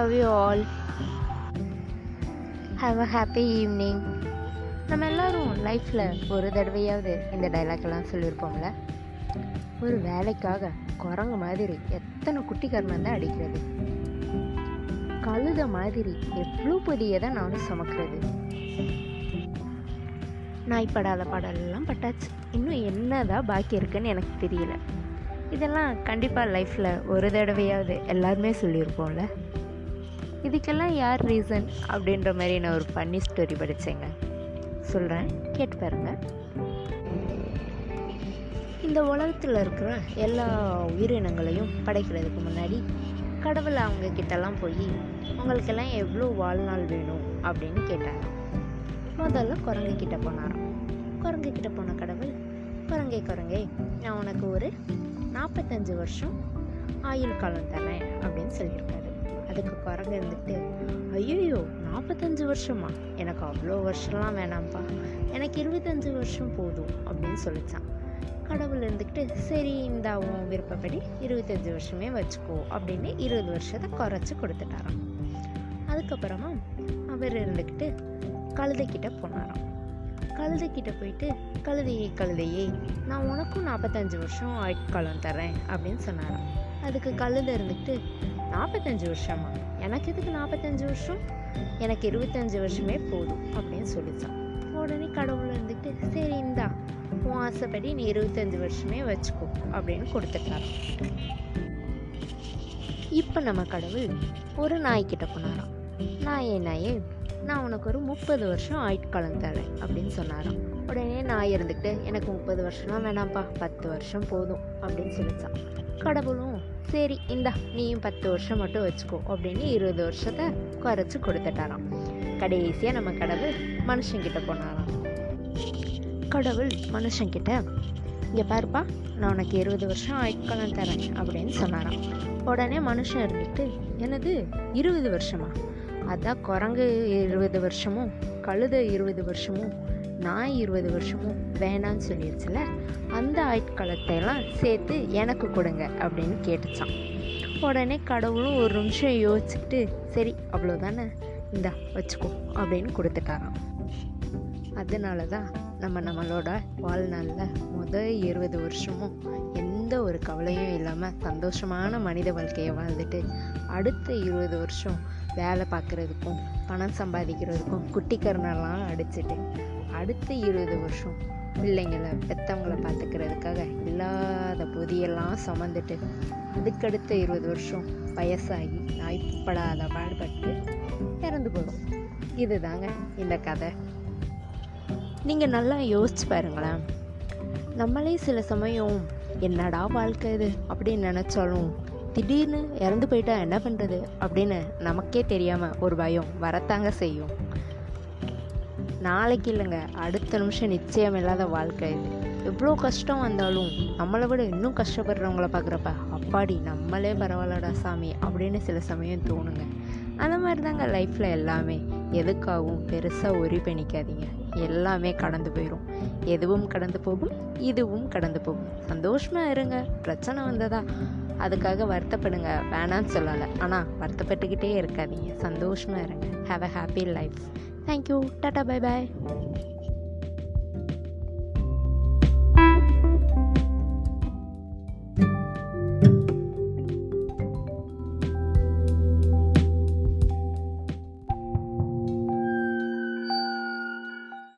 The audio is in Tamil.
How you all have a happy evening நம்ம எல்லோரும் லைஃப்பில் ஒரு தடவையாவது இந்த டைலாக்லாம் எல்லாம் சொல்லியிருப்போம்ல? ஒரு வேலைக்காக குரங்கு மாதிரி எத்தனை குட்டிக்காரன் தான் அடிக்கிறது. கழுத மாதிரி எவ்வளோ புதியதை நானும் சுமக்கிறது. நாய் படாத பாடலெல்லாம் பட்டாச்சு. இன்னும் என்னதான் பாக்கி இருக்குன்னு எனக்கு தெரியல. இதெல்லாம் கண்டிப்பாக லைஃப்பில் ஒரு தடவையாவது எல்லாருமே சொல்லியிருப்போம்ல? இதுக்கெல்லாம் யார் ரீசன் அப்படின்ற மாதிரி நான் ஒரு ஃபன்னி ஸ்டோரி படித்தேங்க சொல்கிறேன் கேட்டு பாருங்க. இந்த உலகத்தில் இருக்கிற எல்லா உயிரினங்களையும் படைக்கிறதுக்கு முன்னாடி கடவுள் அவங்க கிட்டலாம் போய் உங்களுக்கெல்லாம் எவ்வளோ வாழ்நாள் வேணும்? அப்படின்னு கேட்டாராம் முதல்ல குரங்கு கிட்ட போனாராம். குரங்கு கிட்ட போன கடவுள் குரங்கே குரங்கே நான் உனக்கு ஒரு நாற்பத்தஞ்சு வருஷம் ஆயுள் காலம் தரேன் அப்படின்னு சொல்லியிருக்காரு. குரங்கு இருந்துட்டு ஐயோ நாற்பத்தஞ்சு வருஷமா? எனக்கு அவ்வளோ வருஷம்லாம் வேணாம்ப்பா. எனக்கு இருபத்தஞ்சு வருஷம் போதும் அப்படின்னு சொல்லிச்சான். கடவுள் இருந்துக்கிட்டு சரி இந்த உன் விருப்பப்படி இருபத்தஞ்சி வருஷமே வச்சுக்கோ அப்படின்னு இருபது வருஷத்தை குறைச்சி கொடுத்துட்டாராம். அதுக்கப்புறமா அவர் இருந்துக்கிட்டு கழுதைக்கிட்ட போனாராம். கழுதைக்கிட்ட போயிட்டு கழுதையே கழுதையே நான் உனக்கும் நாற்பத்தஞ்சு வருஷம் ஆயுட்காலம் தரேன் அப்படின்னு சொன்னாராம். அதுக்கு கழுதை இருந்துக்கிட்டு நாற்பத்தஞ்சு வருஷமா. எனக்கு எதுக்கு நாற்பத்தஞ்சு வருஷம்? எனக்கு இருபத்தஞ்சு வருஷமே போதும் அப்படின்னு சொல்லிச்சான். உடனே கடவுள் இருந்துட்டு சரி இந்தா உன் ஆசைப்படி நீ இருபத்தஞ்சு வருஷமே வச்சுக்கோ அப்படின்னு கொடுத்துட்டாரு இப்போ நம்ம கடவுள் ஒரு நாய்க்கிட்ட போனாராம். நாயே நாயே நான் உனக்கு ஒரு முப்பது வருஷம் ஆயுட்காலம் தரேன் அப்படின்னு சொன்னாராம். உடனே நாய் இருந்துக்கிட்டு எனக்கு முப்பது வருஷம்லாம் வேணாம்ப்பா பத்து வருஷம் போதும் அப்படின்னு சொல்லிச்சான். கடவுளும் சரி இந்தா நீயும் பத்து வருஷம் மட்டும் வச்சுக்கோ அப்படின்னு இருபது வருஷத்தை குறைச்சி கொடுத்துட்டாராம். கடைசியாக நம்ம கடவுள் மனுஷங்கிட்ட போனாராம். கடவுள் மனுஷங்கிட்ட இங்கே பாருப்பா நான் உனக்கு இருபது வருஷம் ஆயுட்காலம் தரேன் அப்படின்னு சொன்னாராம். உடனே மனுஷன் இருந்துட்டு எனது இருபது வருஷமா? அதான் குரங்கு இருபது வருஷமும் கழுத இருபது வருஷமும் நான் இருபது வருஷமும் வேணான்னு சொல்லிடுச்சுல அந்த ஆயுட்காலத்தை எல்லாம் சேர்த்து எனக்கு கொடுங்க அப்படின்னு கேட்டுச்சான் உடனே கடவுளும் ஒரு நிமிஷம் யோசிச்சுட்டு சரி அவ்வளோதானே இந்தா வச்சுக்கோ அப்படின்னு கொடுத்துட்டாராம். அதனால தான் நம்ம நம்மளோட வாழ்நாளில் முதல் இருபது வருஷமும் எந்த ஒரு கவலையும் இல்லாமல் சந்தோஷமான மனித வாழ்க்கையை வாழ்ந்துட்டு அடுத்த இருபது வருஷம் வேலை பார்க்குறதுக்கும் பணம் சம்பாதிக்கிறதுக்கும் குட்டிக்கரணெல்லாம் அடிச்சுட்டு அடுத்த இருபது வருஷம் பிள்ளைங்களை பெற்றவங்கள பார்த்துக்கிறதுக்காக இல்லாத பொதியெல்லாம் சுமந்துட்டு அதுக்கடுத்த இருபது வருஷம் வயசாகி நாய்ப்படாத பாடுபட்டு இறந்து போடும் இதுதாங்க இந்த கதை. நீங்கள் நல்லா யோசிச்சு பாருங்களேன். நம்மளே சில சமயம் என்னடா வாழ்க்கை இது? அப்படின்னு நினச்சாலும் திடீர்னு இறந்து போயிட்டா என்ன பண்ணுறது அப்படின்னு நமக்கே தெரியாமல் ஒரு பயம் வரத்தாங்க செய்யும். நாளைக்கு இல்லைங்க. அடுத்த நிமிஷம் நிச்சயம் இல்லாத வாழ்க்கை இது. எவ்வளோ கஷ்டம் வந்தாலும் நம்மளை விட இன்னும் கஷ்டப்படுறவங்கள பார்க்குறப்ப அப்பாடி நம்மளே பரவாயில்லடா சாமி அப்படின்னு சில சமயம் தோணுங்க. அந்த மாதிரி தாங்க லைஃப்பில் எல்லாமே. எதுக்காகவும் பெருசாக ஒரி பண்ணிக்காதீங்க. எல்லாமே கடந்து போயிடும் எதுவும் கடந்து போகும் இதுவும் கடந்து போகும். சந்தோஷமாக இருங்க. பிரச்சனை வந்ததா? அதுக்காக வருத்தப்படுங்க. வேணான்னு சொல்லலை. ஆனால் வருத்தப்பட்டுக்கிட்டே இருக்காதீங்க. சந்தோஷமாக இருங்க. Have a happy life Thank you. Tata. Bye bye.